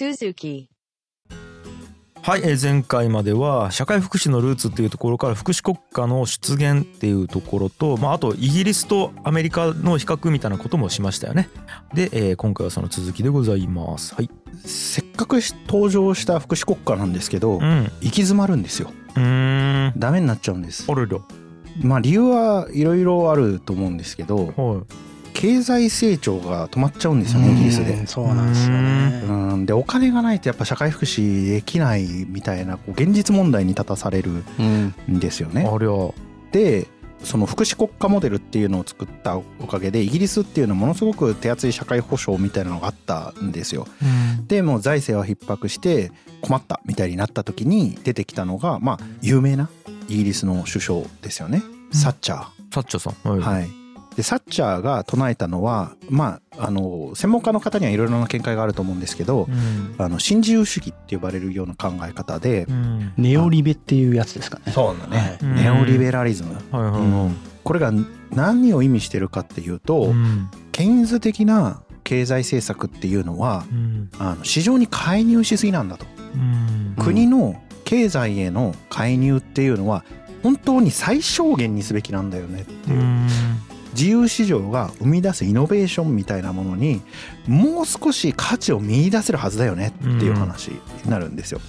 Suzuki. はい、えー前回までは社会福祉のルーツっていうところから福祉国家の出現っていうところと、まあ、あとイギリスとアメリカの比較みたいなこともしましたよね。で、えー今回はその続きでございます。はい。せっかく登場した福祉国家なんですけど、うん。う行き詰まるんですよ。ダメになっちゃうんですあれだ。まあ理由はいろいろあると思うんですけどは経済成長が止まっちゃうんですよねイギリスでうんそうなんですよねうんでお金がないとやっぱ社会福祉できないみたいなこう現実問題に立たされるうんんですよい。ねありゃ。でその福祉国家モデルっていうのを作ったおかげでイギリスっていうのはものすごく手厚い社会保障みたいなのがあったんですよ。うん。でもう財政は逼迫して困ったみたいになった時に出てきたのがまあ有名なイギリスの首相ですよね、サッチャサッチャさん。ー。はい。はい、でサッチャーが唱えたのはまああの専門家の方にはいろいろな見解があると思うんですけど、うん。あの新自由主義って呼ばれるような考え方で、うん。ネオリベっていうやつですかねそうだねうんネオリベラリズム、はいはいはい。うんこれが何を意味してるかっていうと、うん。ケインズ的な経済政策っていうのはうん。あの市場に介入しすぎなんだと。うん。国の経済への介入っていうのは本当に最小限にすべきなんだよねっていう、うん。自由市場が生み出すイノベーションみたいなものにもう少し価値を見出せるはずだよねっていう話になるんですよ。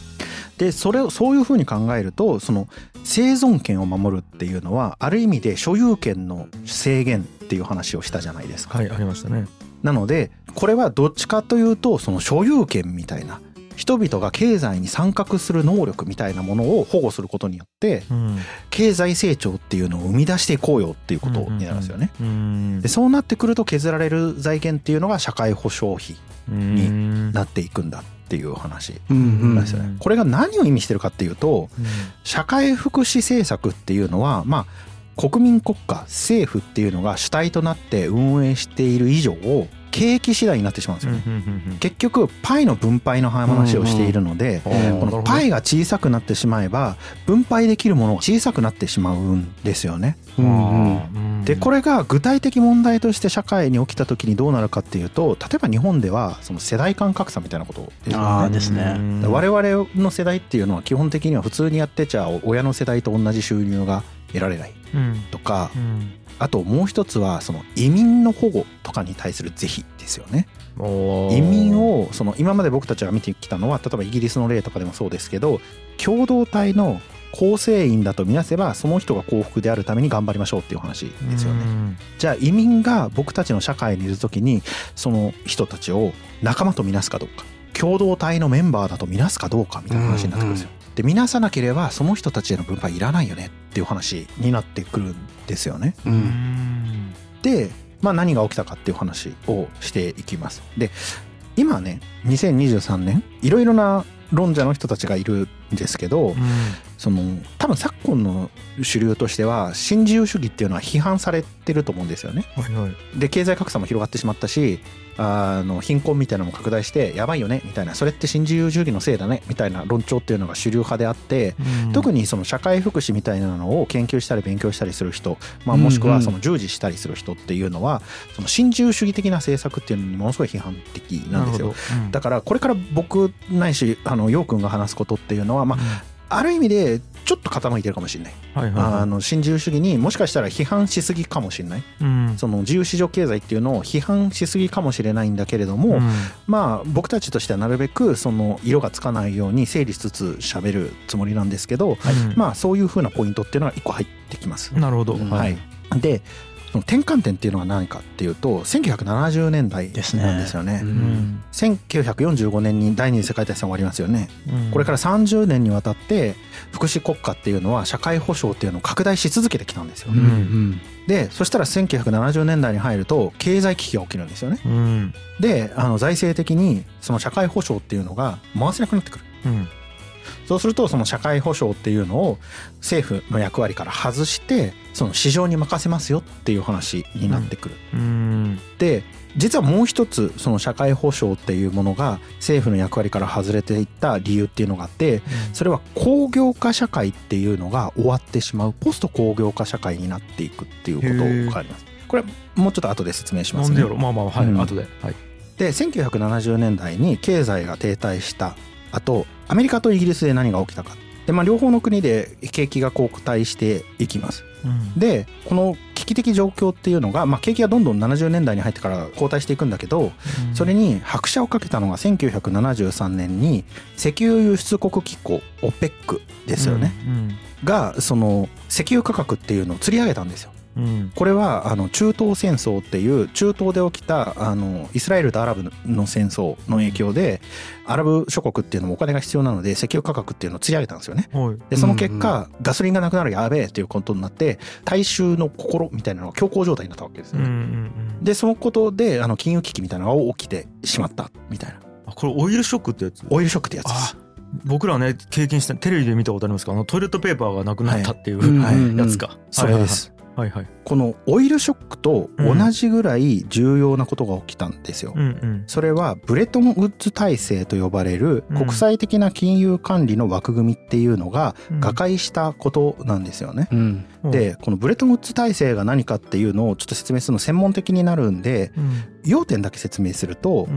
でそれをそういうふうに考えるとその生存権を守るっていうのはある意味で所有権の制限っていう話をしたじゃないですか。はい、ありましたね。なのでこれはどっちかというとその所有権みたいな人々が経済に参画する能力みたいなものを保護することによってうん。経済成長っていうのを生み出していこうよっていうことになるんですよね。うんで。そうなってくると削られる財源っていうのが社会保障費にになっていくんだっていう話うんうんなんですよね。これが何を意味してるかっていうと社会福祉政策っていうのはまあ国民国家政府っていうのが主体となって運営している以上景気次第になってしまうんですよね。結局パイの分配の話をしているので、このパイが小さくなってしまえば分配できるものが小さくなってしまうんですよね。うんうん。でこれが具体的問題として社会に起きた時にどうなるかっていうと例えば日本ではその世代間格差みたいなことですあよね。ーですね。我々の世代っていうのは基本的には普通にやってちゃ親の世代と同じ収入が得られないとかあともう一つはその移民の保護とかに対する是非ですよね。移民をその今まで僕たちが見てきたのは例えばイギリスの例とかでもそうですけど共同体の構成員だとみなせばその人が幸福であるために頑張りましょうっていう話ですよね。じゃあ移民が僕たちの社会にいる時にその人たちを仲間とみなすかどうか共同体のメンバーだとみなすかどうかみたいな話になってくるんですよ。で見なさなければその人たちへの分配いらないよねっていう話になってくるんですよね。うんで、まあ、何が起きたかっていう話をしていきます。で今ね2023年いろいろな論者の人たちがいるんですけど、その多分昨今の主流としては新自由主義っていうのは批判されてると思うんですよね。はいはい。で経済格差も広がってしまったしあの貧困みたいなのも拡大してやばいよねみたいなそれって新自由主義のせいだねみたいな論調っていうのが主流派であって、特にその社会福祉みたいなのを研究したり勉強したりする人、まあ、もしくうん。うんはその従事したりする人っていうのはその新自由主義的な政策っていうのにものすごい批判的なんですよ。だからこれから僕ないしあの陽君が話すことっていうのは、まあ、ある意味でちょっと傾いてるかもしれない。はいはいあの新自由主義にもしかしたら批判しすぎかもしれない。うん。その自由市場経済っていうのを批判しすぎかもしれないんだけれども、うん。まあ僕たちとしてはなるべくその色がつかないように整理しつつ喋るつもりなんですけど、うんまあそういうふうなポイントっていうのが一個入ってきます。なるほど。うんはい、でその転換点っていうのは何かっていうと1970年代ですねなんですよね。ううんん1945年に第二次世界大戦終わりますよね。これから30年にわたって福祉国家っていうのは社会保障っていうのを拡大し続けてきたんですよ。うんうんでそしたら1970年代に入ると経済危機が起きるんですよね。うんであの財政的にその社会保障っていうのが回せなくなってくる。うんそうするとその社会保障っていうのを政府の役割から外してその市場に任せますよっていう話になってくる。うん。で実はもう一つその社会保障っていうものが政府の役割から外れていった理由っていうのがあってそれは工業化社会っていうのが終わってしまうポスト工業化社会になっていくっていうことがあります。これもうちょっと後で説明しますね。まあまあはい。うん。後で。はい。で1970年代に経済が停滞した後アメリカとイギリスで何が起きたか。で、まあ、両方の国で景気が後退していきます。うん、でこの危機的状況っていうのが、まあ、景気がどんどん70年代に入ってから後退していくんだけど、うん、それに拍車をかけたのが1973年に石油輸出国機構 OPEC ですよね、うんうん、がその石油価格っていうのを釣り上げたんですよ。うん、これはあの中東戦争っていう中東で起きたあのイスラエルとアラブの戦争の影響でアラブ諸国っていうのもお金が必要なので石油価格っていうのを釣り上げたんですよね。でその結果、ガソリンがなくなるやべえっていうことになって大衆の心みたいなのが強硬状態になったわけですよね。でそのことであの金融危機みたいなのが起きてしまったみたいな。これオイルショックってやつ？オイルショックってやつです。僕らね経験したテレビで見たことありますかあのトイレットペーパーがなくなったっていう、はい、やつか。そうです。はいはい、このオイルショックと同じぐらい重要なことが起きたんですよ。うんうん、それはブレトンウッズ体制と呼ばれる国際的な金融管理の枠組みっていうのが瓦解したことなんですよね。うん。うん、でこのブレトンウッズ体制が何かっていうのをちょっと説明するの専門的になるんで、要点だけ説明すると、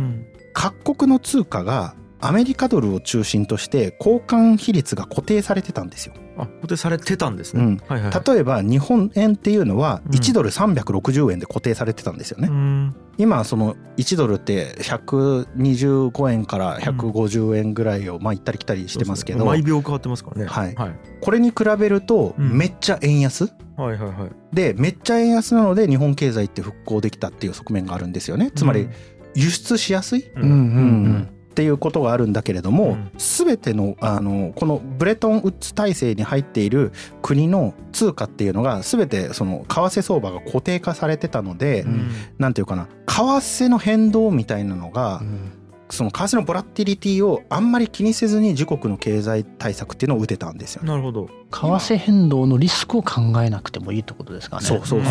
各国の通貨がアメリカドルを中心として交換比率が固定されてたんですよ。あ固定されてたんですね、うん。はいはい、例えば日本円っていうのは1ドル360円で固定されてたんですよね。うん、今その1ドルって125円から150円ぐらいをまあ行ったり来たりしてますけど、毎秒変わってますからね、はい、はい、これに比べるとめっちゃ円安、はいはいはい、でめっちゃ円安なので日本経済って復興できたっていう側面があるんですよね。つまり輸出しやすい、うんうんうんっていうことがあるんだけれども、す、べ、てのあのこのブレトンウッズ体制に入っている国の通貨っていうのがすべてその為替相場が固定化されてたので、うん、なんていうかな為替の変動みたいなのが、うんその為替のボラティリティをあんまり気にせずに自国の経済対策っていうのを打てたんですよ、ね、なるほど。為替変動のリスクを考えなくてもいいってことですかね。そうそうそう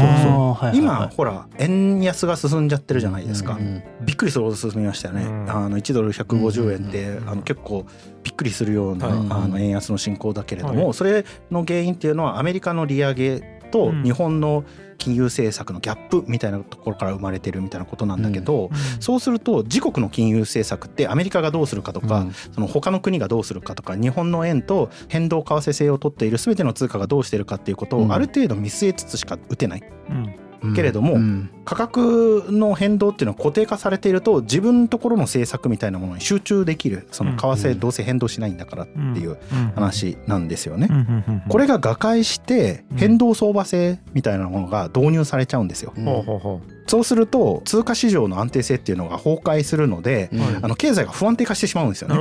そう。今ほら円安が進んじゃってるじゃないですか。うんうん、びっくりするほど進みましたよね。うん、あの1ドル150円ってあの結構びっくりするような、あの円安の進行だけれども、それの原因っていうのはアメリカの利上げと日本の金融政策のギャップみたいなところから生まれてるみたいなことなんだけど、そうすると自国の金融政策ってアメリカがどうするかとか、その他の国がどうするかとか日本の円と変動為替制を取っている全ての通貨がどうしてるかっていうことをある程度見据えつつしか打てない。けれども、価格の変動っていうのは固定化されていると自分のところの政策みたいなものに集中できるその為替どうせ変動しないんだからっていう話なんですよね。これが瓦解して変動相場制みたいなものが導入されちゃうんですよ。そうすると通貨市場の安定性っていうのが崩壊するので、あの経済が不安定化してしまうんですよね。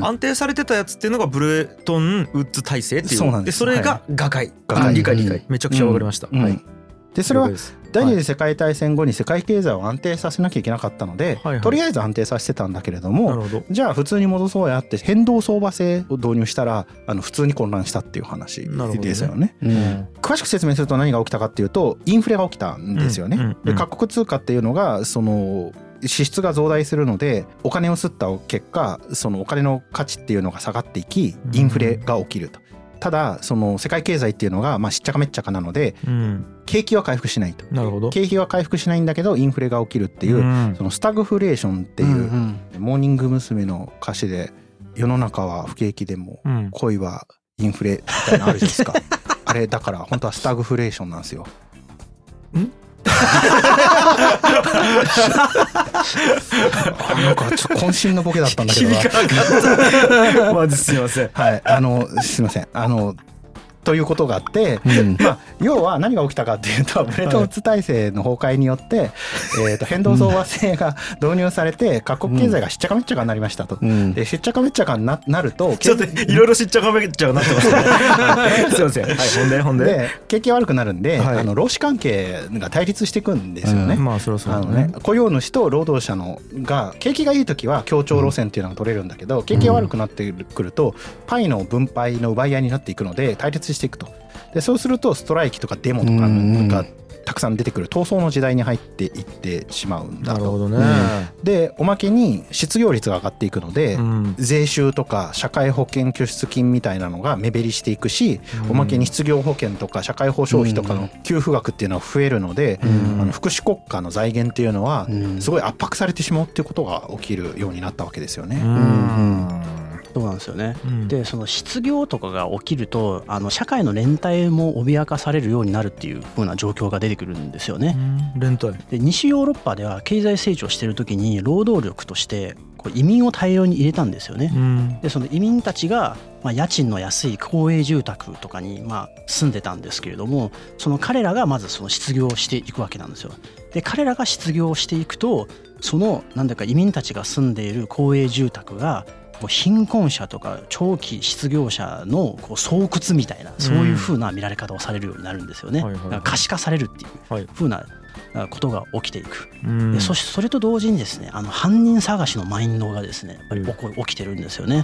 安定されてたやつっていうのがブレトンウッズ体制っていうそうなんです。それが瓦解、瓦解。理解理解。めちゃくちゃわかりました。はいでそれは第二次世界大戦後に世界経済を安定させなきゃいけなかったので、はい。はい、とりあえず安定させてたんだけれどもじゃあ普通に戻そうやって変動相場制を導入したらあの普通に混乱したっていう話ですよね、ねうん、詳しく説明すると何が起きたかっていうとインフレが起きたんですよね。うん。うん。うん、で各国通貨っていうのがその支出が増大するのでお金を吸った結果そのお金の価値っていうのが下がっていきインフレが起きると。ただその世界経済っていうのがまあしっちゃかめっちゃかなので、うん、景気は回復しないと。なるほど。景気は回復しないんだけどインフレが起きるっていう、うん、そのスタグフレーションっていう、うんうん、モーニング娘。の歌詞で「世の中は不景気でも恋はインフレ」みたいなのあるじゃないですか。あれだから本当はスタグフレーションなんですよ。ん？なんかちょっと渾身のボケだったんだけど。響かなかった。マジすいません。はい。あの、すいません。あの、ということがあって、うん、まあ、要は何が起きたかっていうとブレトンウッズ体制の崩壊によって、はい、えー、と変動相場制が 導入されて各国経済がしっちゃかめっちゃかになりましたと、うん、でしっちゃかめっちゃかにななると ちょっといろいろしっちゃかめっちゃかになってますね。すいません、はい、ほんでほんでで景気悪くなるんで、はい、あの労使関係が対立していくんですよね、うん、まあそろそろね。雇用主と労働者のが景気がいい時は協調路線っていうのが取れるんだけど景気が悪くなってくるとパイの分配の奪い合いになっていくので対立していくと。でそうするとストライキとかデモとかがたたくさん出てくる闘争の時代に入っていってしまうんだなるほどね、でおまけに失業率が上がっていくので、うん、税収とか社会保険拠出金みたいなのが目減りしていくし、うん、おまけに失業保険とか社会保障費とかの給付額っていうのは増えるので、うん、あの福祉国家の財源っていうのはすごい圧迫されてしまうっていうことが起きるようになったわけですよね。そうなんですよね、うん、でその失業とかが起きるとあの社会の連帯も脅かされるようになるっていう風な状況が出てくるんですよね。うん、連帯で西ヨーロッパでは経済成長してる時に労働力として移民を大量に入れたんですよね。うん、でその移民たちが、まあ、家賃の安い公営住宅とかにまあ住んでたんですけれどもその彼らがまずその失業していくわけなんですよ。で彼らが失業していくとそのなんだか移民たちが住んでいる公営住宅がこう貧困者とか長期失業者のこう巣窟みたいなそういうふうな見られ方をされるようになるんですよね。可視化されるっていうふうなことが起きていく、でそしてそれと同時にですねあの犯人探しのマインドがですねやっぱり起きてるんですよね。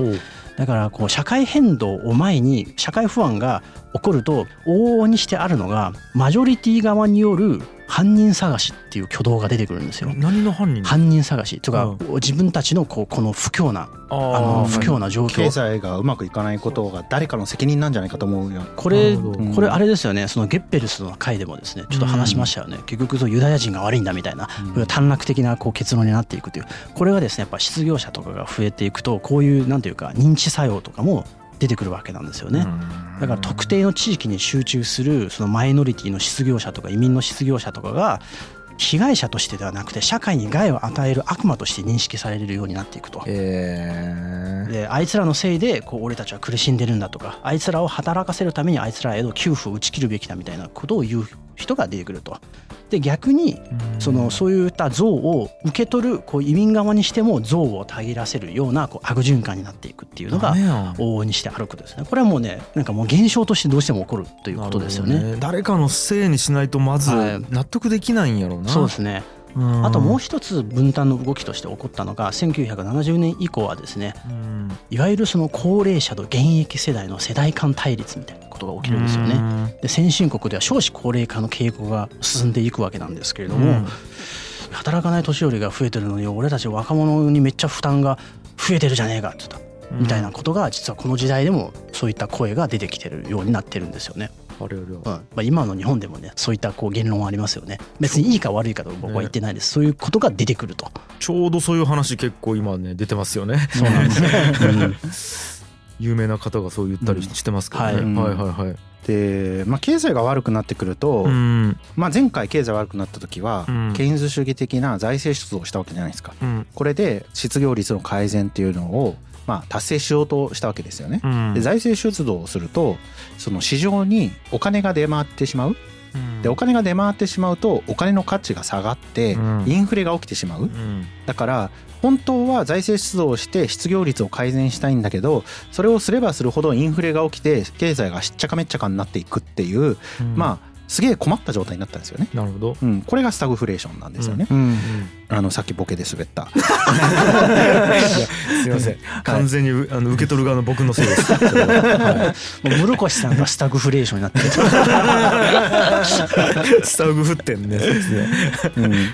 だからこう社会変動を前に社会不安が起こると往々にしてあるのがマジョリティ側による犯人探しっていう挙動が出てくるんですよ。何の犯人？犯人探し。というか、うん、自分たちのこうこの不況なあの不況な状況。経済がうまくいかないことが誰かの責任なんじゃないかと思うよ。これこれあれですよね。そのゲッペルスの回でもですねちょっと話しましたよね、うん、結局そユダヤ人が悪いんだみたいな、うん、短絡的なこう結論になっていくという。これがですねやっぱ失業者とかが増えていくとこういうなんていうか認知作用とかも出てくるわけなんですよね。だから特定の地域に集中するそのマイノリティの失業者とか移民の失業者とかが被害者としてではなくて社会に害を与える悪魔として認識されるようになっていくと。であいつらのせいでこう俺たちは苦しんでるんだとかあいつらを働かせるためにあいつらへの給付を打ち切るべきだみたいなことを言う人が出てくると。で逆にそのそういった像を受け取るこう移民側にしても像をたぎらせるようなこう悪循環になっていくっていうのが往々にして歩くですね。これはもうねなんかもう現象としてどうしても起こるということですよね、ね、誰かのせいにしないとまず納得できないんやろうな、はい、そうですねあともう一つ分担の動きとして起こったのが1970年以降はですねいわゆるその高齢者と現役世代の世代間対立みたいなことが起きるんですよね。で先進国では少子高齢化の傾向が進んでいくわけなんですけれども働かない年寄りが増えてるのに俺たち若者にめっちゃ負担が増えてるじゃねえかって言ったみたいなことが実はこの時代でもそういった声が出てきてるようになってるんですよね。あれうんまあ、今の日本でもねそういったこう言論はありますよね。別にいいか悪いかと僕は言ってないです、そういうことが出てくると。ちょうどそういう話結構今ね出てますよね。そうなんですね、有名な方がそう言ったりしてますけどね、うんはい、はいはいはい。で、まあ、経済が悪くなってくると、うん、まあ、前回経済悪くなった時は、うん、ケインズ主義的な財政出動をしたわけじゃないですか、うん、これで失業率の改善っていうのをまあ、達成しようとしたわけですよね。うん、で財政出動をするとその市場にお金が出回ってしまう。でお金が出回ってしまうとお金の価値が下がってインフレが起きてしまう、だから本当は財政出動をして失業率を改善したいんだけどそれをすればするほどインフレが起きて経済がしっちゃかめっちゃかになっていくっていう、まあすげえ困った状態になったんですよね。なるほど。うん、これがスタグフレーションなんですよね。うんうんあのさっきボケで滑った。すみません。完全に、あの受け取る側の僕のせいです。はい、もう室越さんがスタグフレーションになってる。スタグフってんね。そうですね。うん、はいは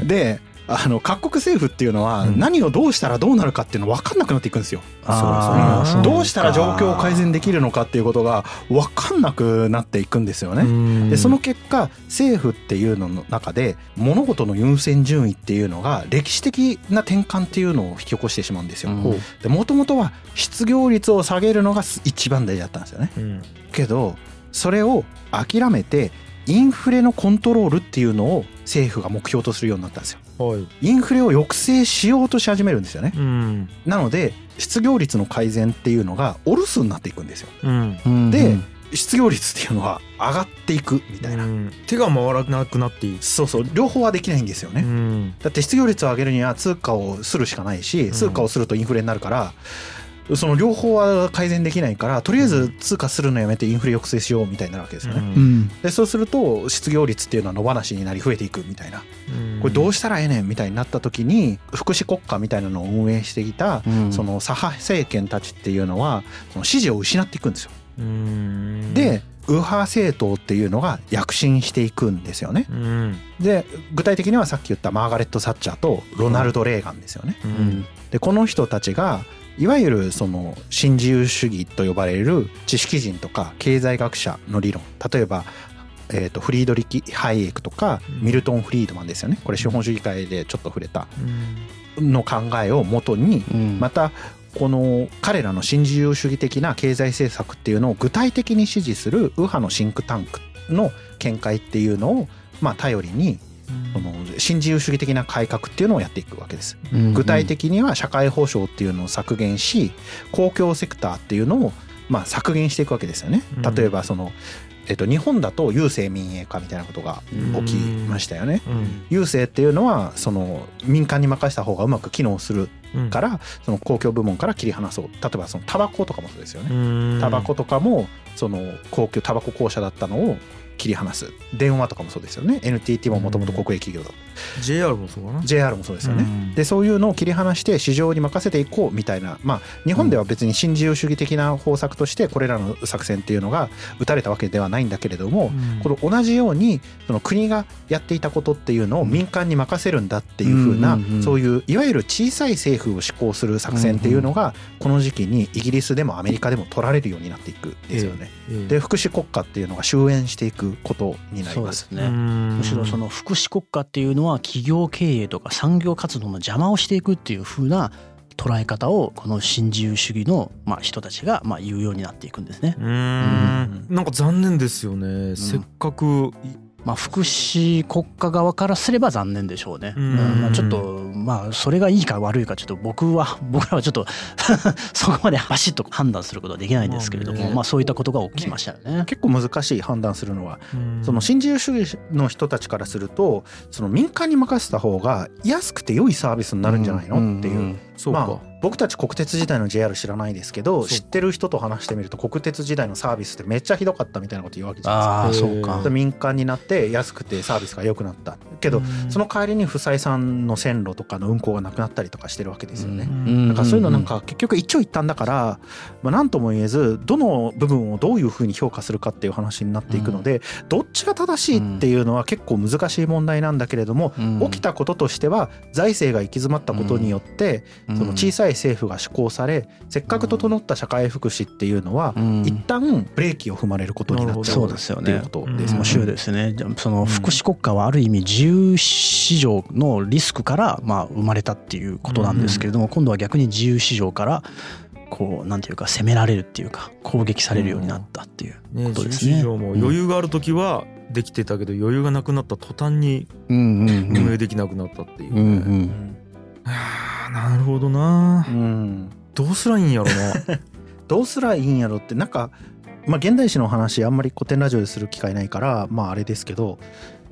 い。で。あの各国政府っていうのは何をどうしたらどうなるかっていうの分かんなくなっていくんですよ。うん、どうしたら状況を改善できるのかっていうことが分かんなくなっていくんですよね。でその結果政府っていうのの中で物事の優先順位っていうのが歴史的な転換っていうのを引き起こしてしまうんですよ。もともとは失業率を下げるのが一番大事だったんですよね。うん、けどそれを諦めてインフレのコントロールっていうのを政府が目標とするようになったんですよ。はい、インフレを抑制しようとし始めるんですよね。うん、なので失業率の改善っていうのがお留守になっていくんですよ。うん、で、失業率っていうのは上がっていくみたいな、うん、手が回らなくなっていいそうそう。両方はできないんですよね、うん、だって失業率を上げるには通貨をするしかないし通貨をするとインフレになるから、その両方は改善できないからとりあえず通貨するのやめてインフレ抑制しようみたいになるわけですよね。うん、でそうすると失業率っていうのは野放しになり増えていくみたいな、うん、これどうしたらええねんみたいになった時に福祉国家みたいなのを運営してきた、その左派政権たちっていうのはその支持を失っていくんですよ。で右派政党っていうのが躍進していくんですよね。うん、で具体的にはさっき言ったマーガレット・サッチャーとロナルド・レーガンですよね。うん、でこの人たちがいわゆるその新自由主義と呼ばれる知識人とか経済学者の理論。例えばえーと、フリードリキ・ハイエクとかミルトン・フリードマンですよね。これ資本主義界でちょっと触れた。の考えをもとに、またこの彼らの新自由主義的な経済政策っていうのを具体的に支持する右派のシンクタンクの見解っていうのをまあ頼りにその新自由主義的な改革っていうのをやっていくわけです。具体的には社会保障っていうのを削減し公共セクターっていうのをまあ削減していくわけですよね。例えばそのえっと、日本だと郵政民営化みたいなことが起きましたよね。郵政っていうのはその民間に任せた方がうまく機能するから、その公共部門から切り離そう例えばそのタバコとかもそうですよね。タバコとかもその公共タバコ公社だったのを切り離す。電話とかもそうですよね。NTT ももともと国営企業だった、JR もそうかな。JR もそうですよね、でそういうのを切り離して市場に任せていこうみたいなまあ日本では別に新自由主義的な方策としてこれらの作戦っていうのが打たれたわけではないんだけれども、この同じようにその国がやっていたことっていうのを民間に任せるんだっていうふうな、そういういわゆる小さい政府を施行する作戦っていうのがこの時期にイギリスでもアメリカでも取られるようになっていくんですよね。で福祉国家っていうのが終焉していくことになります。ね、むしろその福祉国家っていうのは企業経営とか産業活動の邪魔をしていくっていうふうな捉え方をこの新自由主義のまあ人たちがまあ言うようになっていくんですね。うんなんか残念ですよね。うん、せっかくまあ、福祉国家側からすれば残念でしょうね。うん。まあ、ちょっとまあそれがいいか悪いかちょっと僕は 僕らはちょっと そこまでバシッと判断することはできないんですけれども、まあ、まあそういったことが起きましたよね。結構難しい判断するのはその新自由主義の人たちからするとその民間に任せた方が安くて良いサービスになるんじゃないのっていう。まあ僕たち国鉄時代の JR 知らないですけど知ってる人と話してみると国鉄時代のサービスってめっちゃひどかったみたいなこと言うわけじゃないですか。そうか。民間になって安くてサービスが良くなった。けどその代わりに不採算の線路とかの運行がなくなったりとかしてるわけですよね。だからそういうのなんか結局一長一短だからまあ何とも言えずどの部分をどういうふうに評価するかっていう話になっていくのでどっちが正しいっていうのは結構難しい問題なんだけれども起きたこととしては財政が行き詰まったことによってその小さい政府が施行されせっかく整った社会福祉っていうのは一旦ブレーキを踏まれることになっちゃうっていうことです面白いですね。その福祉国家はある意味自由市場のリスクからまあ生まれたっていうことなんですけれども今度は逆に自由市場からこうなんていうか攻められるっていうか攻撃されるようになったっていうことですね。ね市場も余裕がある時はできてたけど余裕がなくなった途端に運営できなくなったっていう、ね。あなるほどな、うん、どうすらいいんやろな どうすらいいんやろってなんかまあ現代史の話あんまり古典ラジオでする機会ないからまああれですけど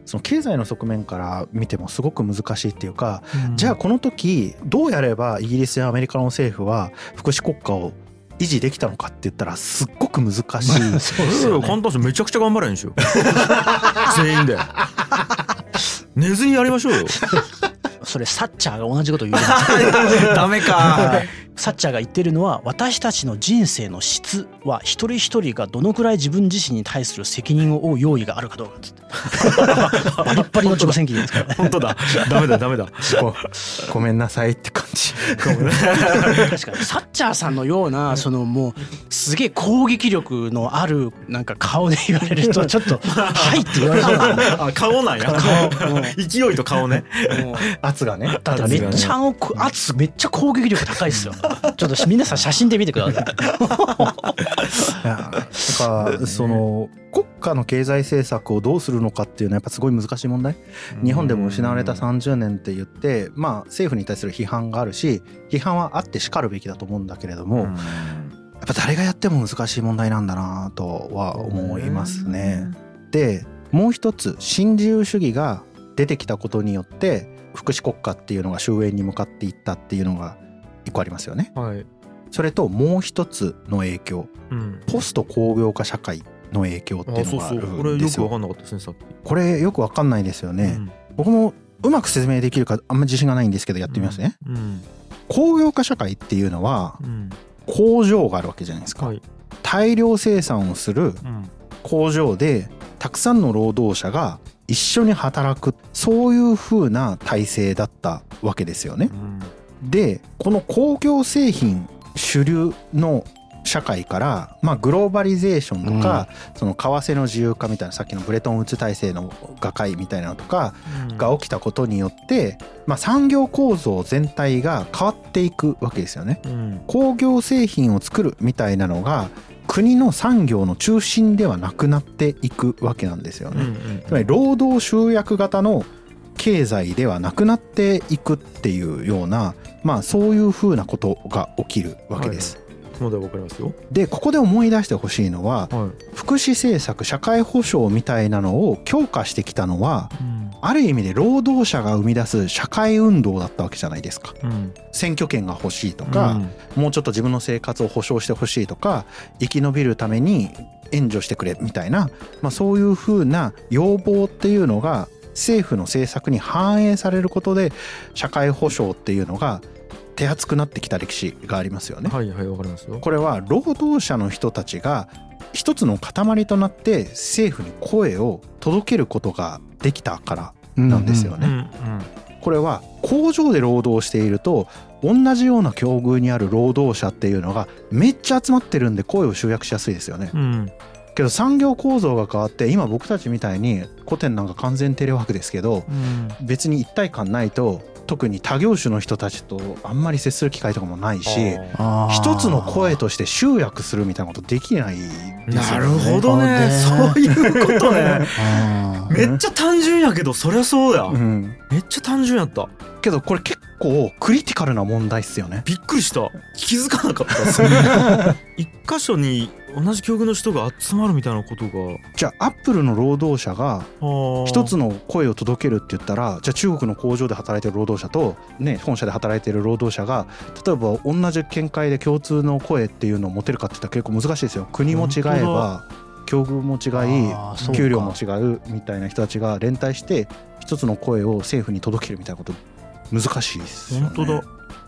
その経済の側面から見てもすごく難しいっていうか、うん、じゃあこの時どうやればイギリスやアメリカの政府は福祉国家を維持できたのかって言ったらすっごく難しい。そうですよ、ね、簡単ですめちゃくちゃ頑張れんでしょ。全員で。寝ずにやりましょうよ。それサッチャーが同じこと言う ダメか サッチャーが言ってるのは私たちの人生の質は一人一人がどのくらい自分自身に対する責任を負う用意があるかどうかっつって。バリッバリの自己責任ですから。ね本当だ。ダメだダメだ。ごめんなさいって感じ。確かにサッチャーさんのようなそのもうすげえ攻撃力のあるなんか顔で言われる人は ちょっと「はい」って言われそうな。ん あ顔なんや。顔。勢いと顔ね。圧がね。めっちゃ圧めっちゃ攻撃力高いですよちょっと皆さん写真で見てください。だからその国家の経済政策をどうするのかっていうのはやっぱすごい難しい問題。日本でも失われた30年って言ってまあ政府に対する批判があるし批判はあってしかるべきだと思うんだけれども。やっぱ誰がやっても難しい問題なんだなとは思いますね。でもう一つ新自由主義が出てきたことによって福祉国家っていうのが終焉に向かっていったっていうのが一個ありますよね。はい、それともう一つの影響、うん、ポスト工業化社会の影響っていうのがあるんですよ。これよく分かんなかったですねさっき。これよく分かんないですよね。うん、僕もうまく説明できるかあんまり自信がないんですけどやってみますね。うん、工業化社会っていうのは、工場があるわけじゃないですか。はい、大量生産をする工場でたくさんの労働者が一緒に働くそういう風な体制だったわけですよね。でこの工業製品主流の社会から、まあ、グローバリゼーションとか、うん、その為替の自由化みたいなさっきのブレトンウッズ体制の瓦解みたいなのとかが起きたことによって、まあ、産業構造全体が変わっていくわけですよね。うん、工業製品を作るみたいなのが国の産業の中心ではなくなっていくわけなんですよね。つまり労働集約型の経済ではなくなっていくっていうようなまあそういうふうなことが起きるわけです。はいまでわかりますよ。でここで思い出してほしいのは、はい、福祉政策社会保障みたいなのを強化してきたのは、うん、ある意味で労働者が生み出す社会運動だったわけじゃないですか、うん、選挙権が欲しいとか、うん、もうちょっと自分の生活を保障してほしいとか生き延びるために援助してくれみたいな、まあ、そういうふうな要望っていうのが政府の政策に反映されることで社会保障っていうのが手厚くなってきた歴史がありますよね。はいはいわかりますよ。これは労働者の人たちが一つの塊となって政府に声を届けることができたからなんですよね。これは工場で労働していると同じような境遇にある労働者っていうのがめっちゃ集まってるんで声を集約しやすいですよね。うん、けど産業構造が変わって今僕たちみたいに古典なんか完全テレワークですけど、うん、別に一体感ないと特に他業種の人たちとあんまり接する機会とかもないし一つの声として集約するみたいなことできないですよね。なるほどね。そういうことね。めっちゃ単純やけどそりゃそうや、うん、めっちゃ単純やった。けどこれ結構クリティカルな問題っすよね。びっくりした。気づかなかった 一箇所に同じ境遇の人が集まるみたいなことが。じゃあアップルの労働者が一つの声を届けるって言ったらじゃあ中国の工場で働いてる労働者とね本社で働いてる労働者が例えば同じ見解で共通の声っていうのを持てるかって言ったら結構難しいですよ。国も違えば境遇も違い給料も違うみたいな人たちが連帯して一つの声を政府に届けるみたいなこと難しいですよね。本当だ。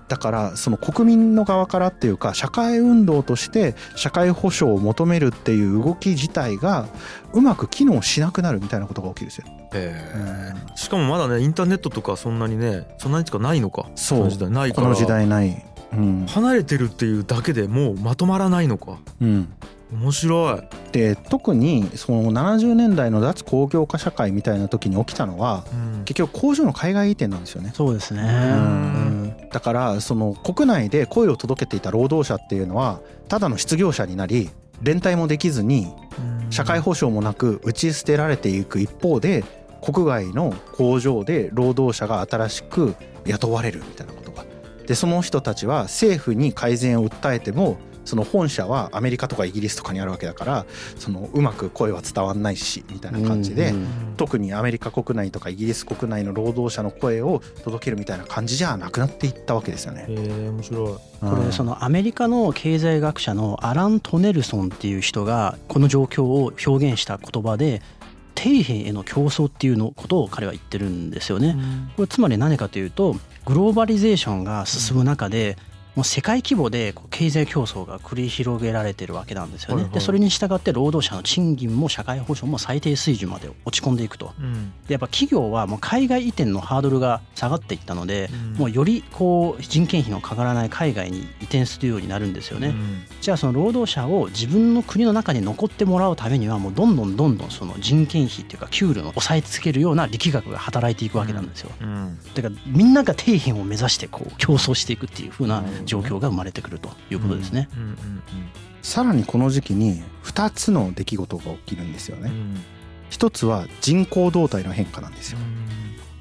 だからその国民の側からっていうか社会運動として社会保障を求めるっていう動き自体がうまく機能しなくなるみたいなことが起きるんですよ。えー、うん、しかもまだねインターネットとかそんなにねそんなにしかないのか。そうこの時代ないから。この時代ない、うん、離れてるっていうだけでもうまとまらないのか。うん面白い。で特にその70年代の脱工業化社会みたいな時に起きたのは、うん、結局工場の海外移転なんですよね。そうですね、うん、だからその国内で声を届けていた労働者っていうのはただの失業者になり連帯もできずに社会保障もなく打ち捨てられていく一方で国外の工場で労働者が新しく雇われるみたいなことが。でその人たちは政府に改善を訴えてもその本社はアメリカとかイギリスとかにあるわけだからそのうまく声は伝わんないしみたいな感じで、特にアメリカ国内とかイギリス国内の労働者の声を届けるみたいな感じじゃなくなっていったわけですよね。へえ面白い。これそのアメリカの経済学者のアラン・トネルソンっていう人がこの状況を表現した言葉で底辺への競争っていうのことを彼は言ってるんですよね。これつまり何かというとグローバリゼーションが進む中でもう世界規模で経済競争が繰り広げられてるわけなんですよね。はいはい、でそれに従って労働者の賃金も社会保障も最低水準まで落ち込んでいくと。うん、でやっぱ企業はもう海外移転のハードルが下がっていったので、うん、もうよりこう人件費のかからない海外に移転するようになるんですよね。うん、じゃあその労働者を自分の国の中に残ってもらうためにはもうどんどんどんどんその人件費っていうか給料の抑えつけるような力学が働いていくわけなんですよ。だからみんなが底辺を目指してこう競争していくっていうふうな状況が生まれてくるということですね。さらにこの時期に2つの出来事が起きるんですよね。一つは人口動態の変化なんですよ。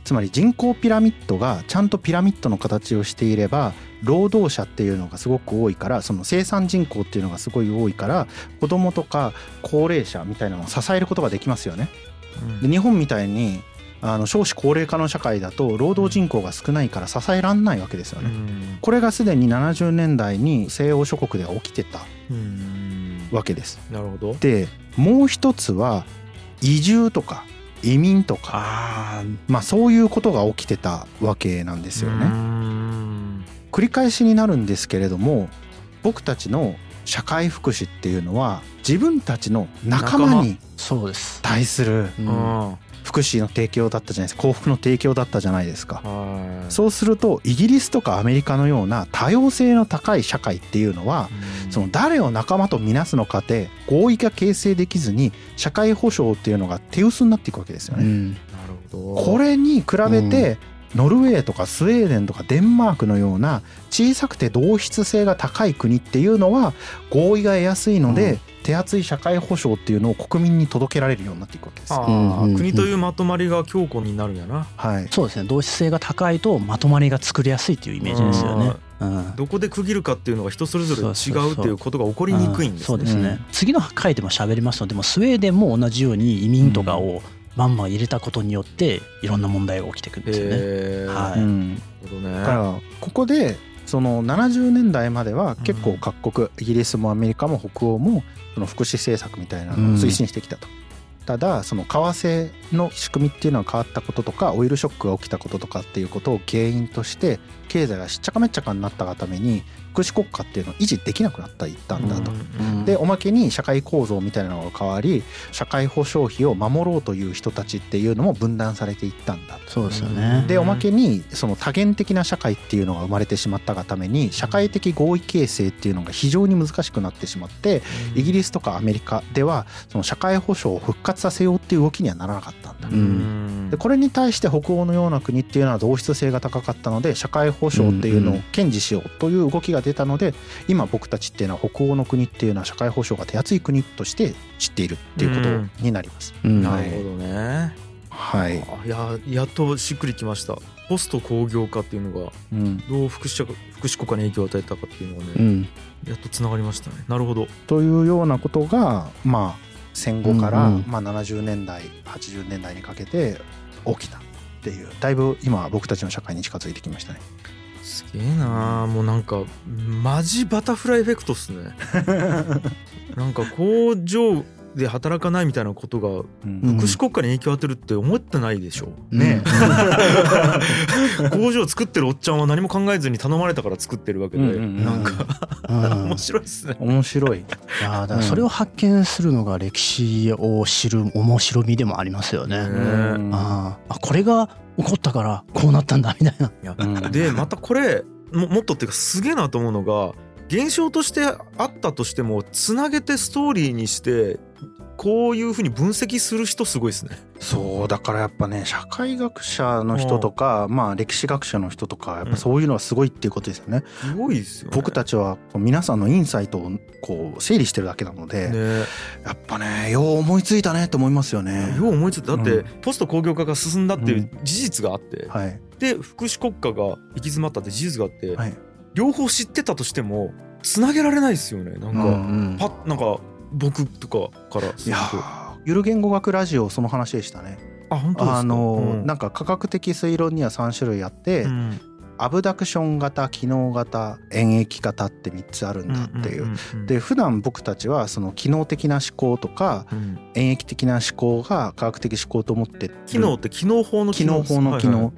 つまり人口ピラミッドがちゃんとピラミッドの形をしていれば労働者っていうのがすごく多いからその生産人口っていうのがすごい多いから子供とか高齢者みたいなのを支えることができますよね。で日本みたいにあの少子高齢化の社会だと労働人口が少ないから支えらんないわけですよね。これがすでに70年代に西欧諸国では起きてたわけです。なるほど。でもう一つは移住とか移民とかまあそういうことが起きてたわけなんですよね。繰り返しになるんですけれども僕たちの社会福祉っていうのは自分たちの仲間に対する福祉の提供だったじゃないですか。幸福の提供だったじゃないですか。そうするとイギリスとかアメリカのような多様性の高い社会っていうのはその誰を仲間とみなすのかで合意が形成できずに社会保障っていうのが手薄になっていくわけですよね。うん、これに比べて、ノルウェーとかスウェーデンとかデンマークのような小さくて同質性が高い国っていうのは合意が得やすいので、手厚い社会保障っていうのを国民に届けられるようになっていくわけです。国というまとまりが強固になるんやな。はい。そうですね。同質性が高いとまとまりが作りやすいっていうイメージですよね。うん、どこで区切るかっていうのが人それぞれ違うっていうことが起こりにくいんですね。そうですね。次の回でも喋りますので、もスウェーデンも同じように移民とかをバンバン入れたことによっていろんな問題が起きてくるんですよね。はい。うん、だからここでその70年代までは結構各国、イギリスもアメリカも北欧もその福祉政策みたいなのを推進してきたと。ただその為替の仕組みっていうのが変わったこととかオイルショックが起きたこととかっていうことを原因として経済がしっちゃかめっちゃかになったがために福祉国家っていうのを維持できなくなったいったんだと。でおまけに社会構造みたいなのが変わり社会保障費を守ろうという人たちっていうのも分断されていったんだそうですよね。でおまけにその多元的な社会っていうのが生まれてしまったがために社会的合意形成っていうのが非常に難しくなってしまってイギリスとかアメリカではその社会保障を復活させようっていう動きにはならなかったんだ。でこれに対して北欧のような国っていうのは同質性が高かったので社会保障っていうのを堅持しようという動きが出たので今僕たちっていうのは北欧の国っていうのは社会保障が手厚い国として知っているっていうことになります。うん、なるほどね。はい。いややっとしっくりきました。ポスト工業化っていうのがどう福祉福祉国家に影響を与えたかっていうのがね、うん、やっとつながりましたね。なるほど。というようなことがまあ戦後から、まあ、70年代80年代にかけて起きたっていうだいぶ今僕たちの社会に近づいてきましたね。すげえな。もうなんかマジバタフライエフェクトっすね。なんか工場で働かないみたいなことが福祉国家に影響を与えるって思ってないでしょ、うね。工場を作ってるおっちゃんは何も考えずに頼まれたから作ってるわけで、うんうん、なんか面白いっすね。面白い。いやだからそれを発見するのが歴史を知る面白みでもありますよね、ああこれが起こったからこうなったんだみたいな。いでまたこれももっとっていうかすげえなと思うのが現象としてあったとしてもつなげてストーリーにしてこういうふうに分析する人すごいですね。そうだからやっぱね社会学者の人とか、まあ歴史学者の人とかやっぱそういうのはすごいっていうことですよね。すごいですよ、ね、僕たちは皆さんのインサイトをこう整理してるだけなので、ね、やっぱねよう思いついたねと思いますよね。よう思いついた。だって、ポスト工業化が進んだっていう事実があって、うんはい、で福祉国家が行き詰まったって事実があって、はい、両方知ってたとしてもつなげられないですよね。なんか、うんうん、パなんか僕とかからすると。ゆる言語学ラジオその話でしたね。あ本当あの、うん、なんか科学的推論には3種類あって、うん、アブダクション型機能型演疫型って3つあるんだっていう,、で普段僕たちはその機能的な思考とか、うん、演疫的な思考が科学的思考と思って機能って機能法の機能法の機能、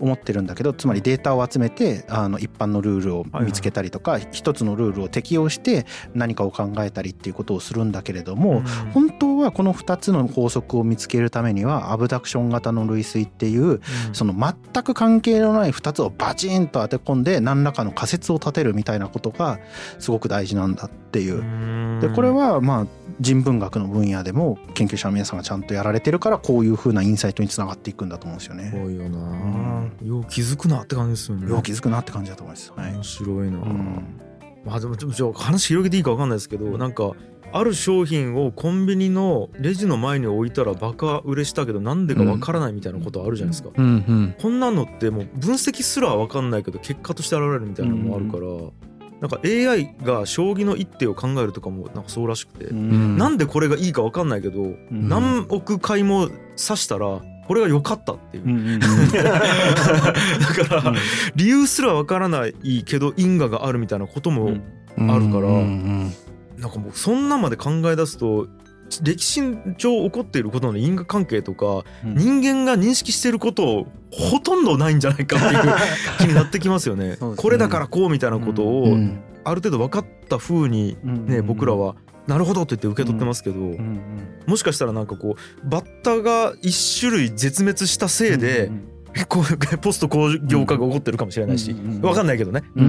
思ってるんだけどつまりデータを集めてあの一般のルールを見つけたりとか一、つのルールを適用して何かを考えたりっていうことをするんだけれども、本当はこの2つの法則を見つけるためにはアブダクション型の類推っていう、その全く関係のない2つをバチンと当て込んで何らかの仮説を立てるみたいなことがすごく大事なんだ。っていう。でこれはまあ人文学の分野でも研究者の皆さんがちゃんとやられてるからこういうふうなインサイトにつながっていくんだと思うんですよね。そうよな、うん、よう気づくなって感じですよね。よう気づくなって感じだと思います。はい、面白いな。うん、まあでもちょっと話広げていいか分かんないですけどなんかある商品をコンビニのレジの前に置いたらバカ売れしたけどなんでかわからないみたいなことあるじゃないですか、うんうん、こんなのってもう分析すらわかんないけど結果として現れるみたいなのもあるから、うんなんか AI が将棋の一手を考えるとかもなんかそうらしくて、うん、なんでこれがいいか分かんないけど、うん、何億回も指したらこれが良かったっていう、うん だから、理由すら分からないけど因果があるみたいなこともあるから、なんかもうそんなまで考え出すと歴史上起こっていることの因果関係とか、うん、人間が認識していることをほとんどないんじゃないかっていう 気になってきますよね。ね。これだからこうみたいなことを、ある程度分かったった風にね僕らはなるほどって言って受け取ってますけど、もしかしたらなんかこうバッタが一種類絶滅したせいで、ポスト工業化が起こってるかもしれないし、分かんないけどね、な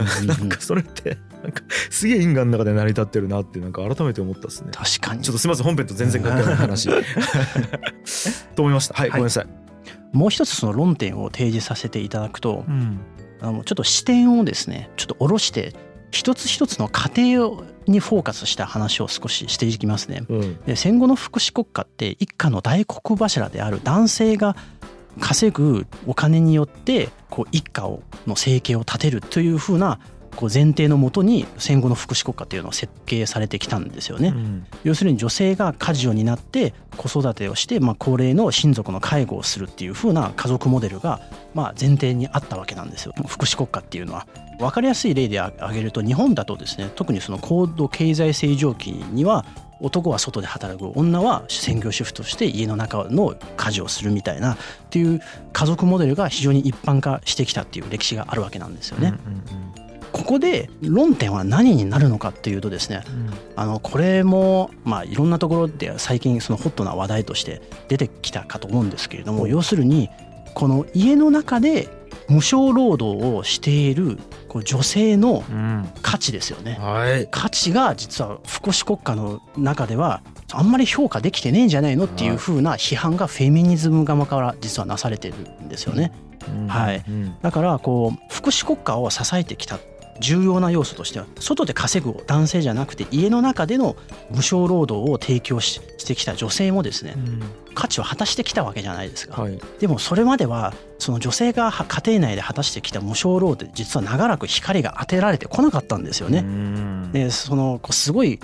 んかそれってなんかすげえ因果の中で成り立ってるなってなんか改めて思ったっすね。確かに。ちょっとすみません本編と全然関係ない話。と思いました。はい、ごめんなさい。もう一つその論点を提示させていただくと、うん、あのちょっと視点をですねちょっと下ろして一つ一つの過程にフォーカスした話を少ししていきますね。うん、で戦後の福祉国家って一家の大黒柱である男性が稼ぐお金によってこう一家をの生計を立てるというふうなこう前提のもとに戦後の福祉国家っていうのは設計されてきたんですよね、うん、要するに女性が家事を担って子育てをして、まあ、高齢の親族の介護をするっていう風な家族モデルがまあ前提にあったわけなんですよ福祉国家っていうのは。分かりやすい例で挙げると日本だとですね特にその高度経済成長期には男は外で働く女は専業主婦として家の中の家事をするみたいなっていう家族モデルが非常に一般化してきたっていう歴史があるわけなんですよね。うんうんうんここで論点は何になるのかっていうとですね、うん、あのこれもまあいろんなところで最近そのホットな話題として出てきたかと思うんですけれども要するにこの家の中で無償労働をしているこう女性の価値ですよね、うんはい、価値が実は福祉国家の中ではあんまり評価できてねえんじゃないのっていうふうな批判がフェミニズム側から実はなされてるんですよね。はい、だからこう福祉国家を支えてきた重要な要素としては外で稼ぐ男性じゃなくて家の中での無償労働を提供してきた女性もですね、うん、価値を果たしてきたわけじゃないですか、はい、でもそれまではその女性が家庭内で果たしてきた無償労働実は長らく光が当てられてこなかったんですよね。でそのすごい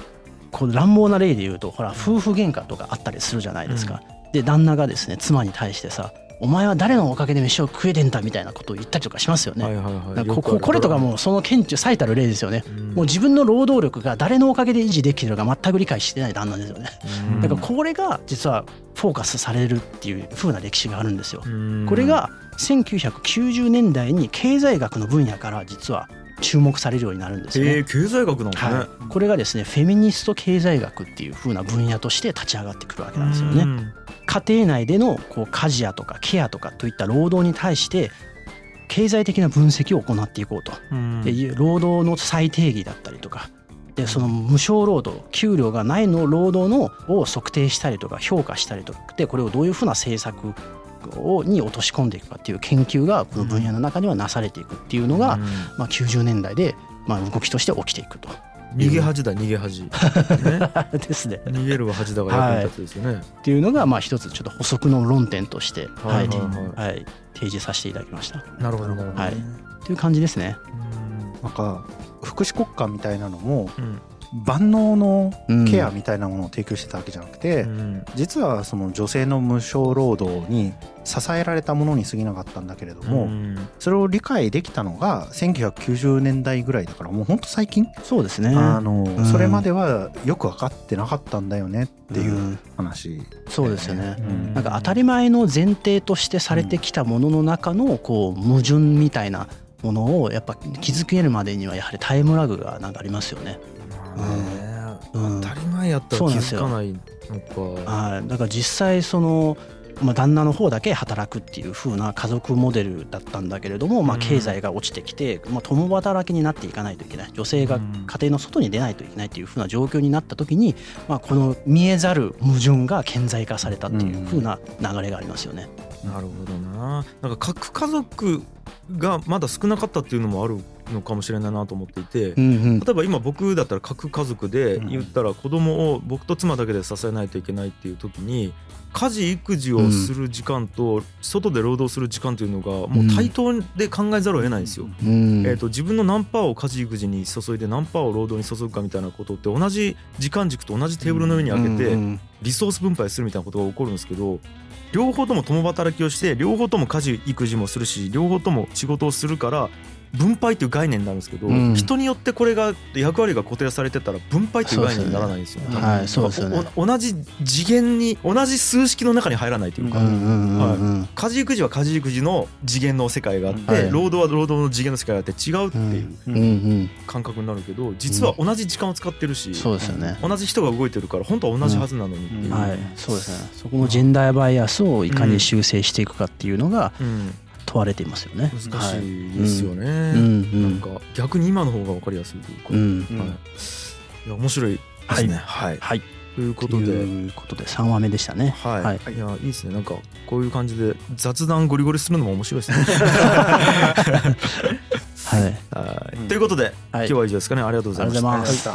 こう乱暴な例で言うとほら夫婦喧嘩とかあったりするじゃないですか。うん、で旦那がですね妻に対してさお前は誰のおかげで飯を食えてんだみたいなことを言ったりとかしますよね。はいはいはい、こここれとかもその顕著最たる例ですよね、うん、もう自分の労働力が誰のおかげで維持できてるか全く理解してない旦那ですよね。うん、だからこれが実はフォーカスされるっていう風な歴史があるんですよ。うん、これが1990年代に経済学の分野から実は注目されるようになるんですよね。えー、経済学なんですね、はい、これがですねフェミニスト経済学っていう風な分野として立ち上がってくるわけなんですよね。家庭内でのこう家事やとかケアとかといった労働に対して経済的な分析を行っていこうと、で労働の再定義だったりとか。でその無償労働給料がないの労働のを測定したりとか評価したりとかでこれをどういうふうな政策をに落とし込んでいくかっていう研究がこの分野の中にはなされていくっていうのが、まあ、90年代でまあ動きとして起きていくと。逃げ恥だ逃げ恥、ね、ですね。逃げるは恥だが役に立つですよね、はい、っていうのがまあ一つちょっと補足の論点として、はい、はい、提示させていただきました。なるほどなるほど、はい、っていう感じですね。なんか福祉国家みたいなのも、うん万能のケアみたいなものを提供してたわけじゃなくて、うん、実はその女性の無償労働に支えられたものに過ぎなかったんだけれども、うん、それを理解できたのが1990年代ぐらいだからもうほんと最近。そうですね。あの、うん、それまではよく分かってなかったんだよねっていう話、そうですよね、なんか当たり前の前提としてされてきたものの中のこう矛盾みたいなものをやっぱ気づけるまでにはやはりタイムラグがなんかありますよね。ね、うん、当たり前やったら気づかないのか。はい。だから実際そのまあ、旦那の方だけ働くっていう風な家族モデルだったんだけれども、まあ、経済が落ちてきて、まあ、共働きになっていかないといけない。女性が家庭の外に出ないといけないっていう風な状況になった時に、まあ、この見えざる矛盾が顕在化されたっていう風な流れがありますよね。なるほどな。なんか核家族がまだ少なかったっていうのもあるのかもしれないなと思っていて、うんうん、例えば今僕だったら核家族で言ったら子供を僕と妻だけで支えないといけないっていう時に家事育児をする時間と外で労働する時間というのがもう対等で考えざるを得ないんですよ。うん、えー、と自分の何パーを家事育児に注いで何パーを労働に注ぐかみたいなことって同じ時間軸と同じテーブルの上に上げてリソース分配するみたいなことが起こるんですけど両方とも共働きをして両方とも家事育児もするし両方とも仕事をするから分配っていう概念になるんですけど、うん。人によってこれが役割が固定されてたら分配っていう概念にならないんですよね。はいそうですよね。同じ次元に同じ数式の中に入らないというか、うんうんうんうん家事育児は家事育児の次元の世界があって、はい。労働は労働の次元の世界があって違うっていううん。うん感覚になるけど実は同じ時間を使ってるし、そうですよね。同じ人が動いてるから本当は同じはずなのにっていう。はい。そうですね。そこのジェンダーバイアスをいかに修正していくかっていうのがうん問われていますよね。難しいですよね、はいうん。なんか逆に今の方が分かりやすいというか、うん。はい、いや面白いですね。はい、はい。ということとでいうことで3話目でしたね。はい、はい。い、やいいですね。なんかこういう感じで雑談ゴリゴリするのも面白いですね。はい。ということで、はい。今日は以上ですかね。ありがとうございました。ありがとうござ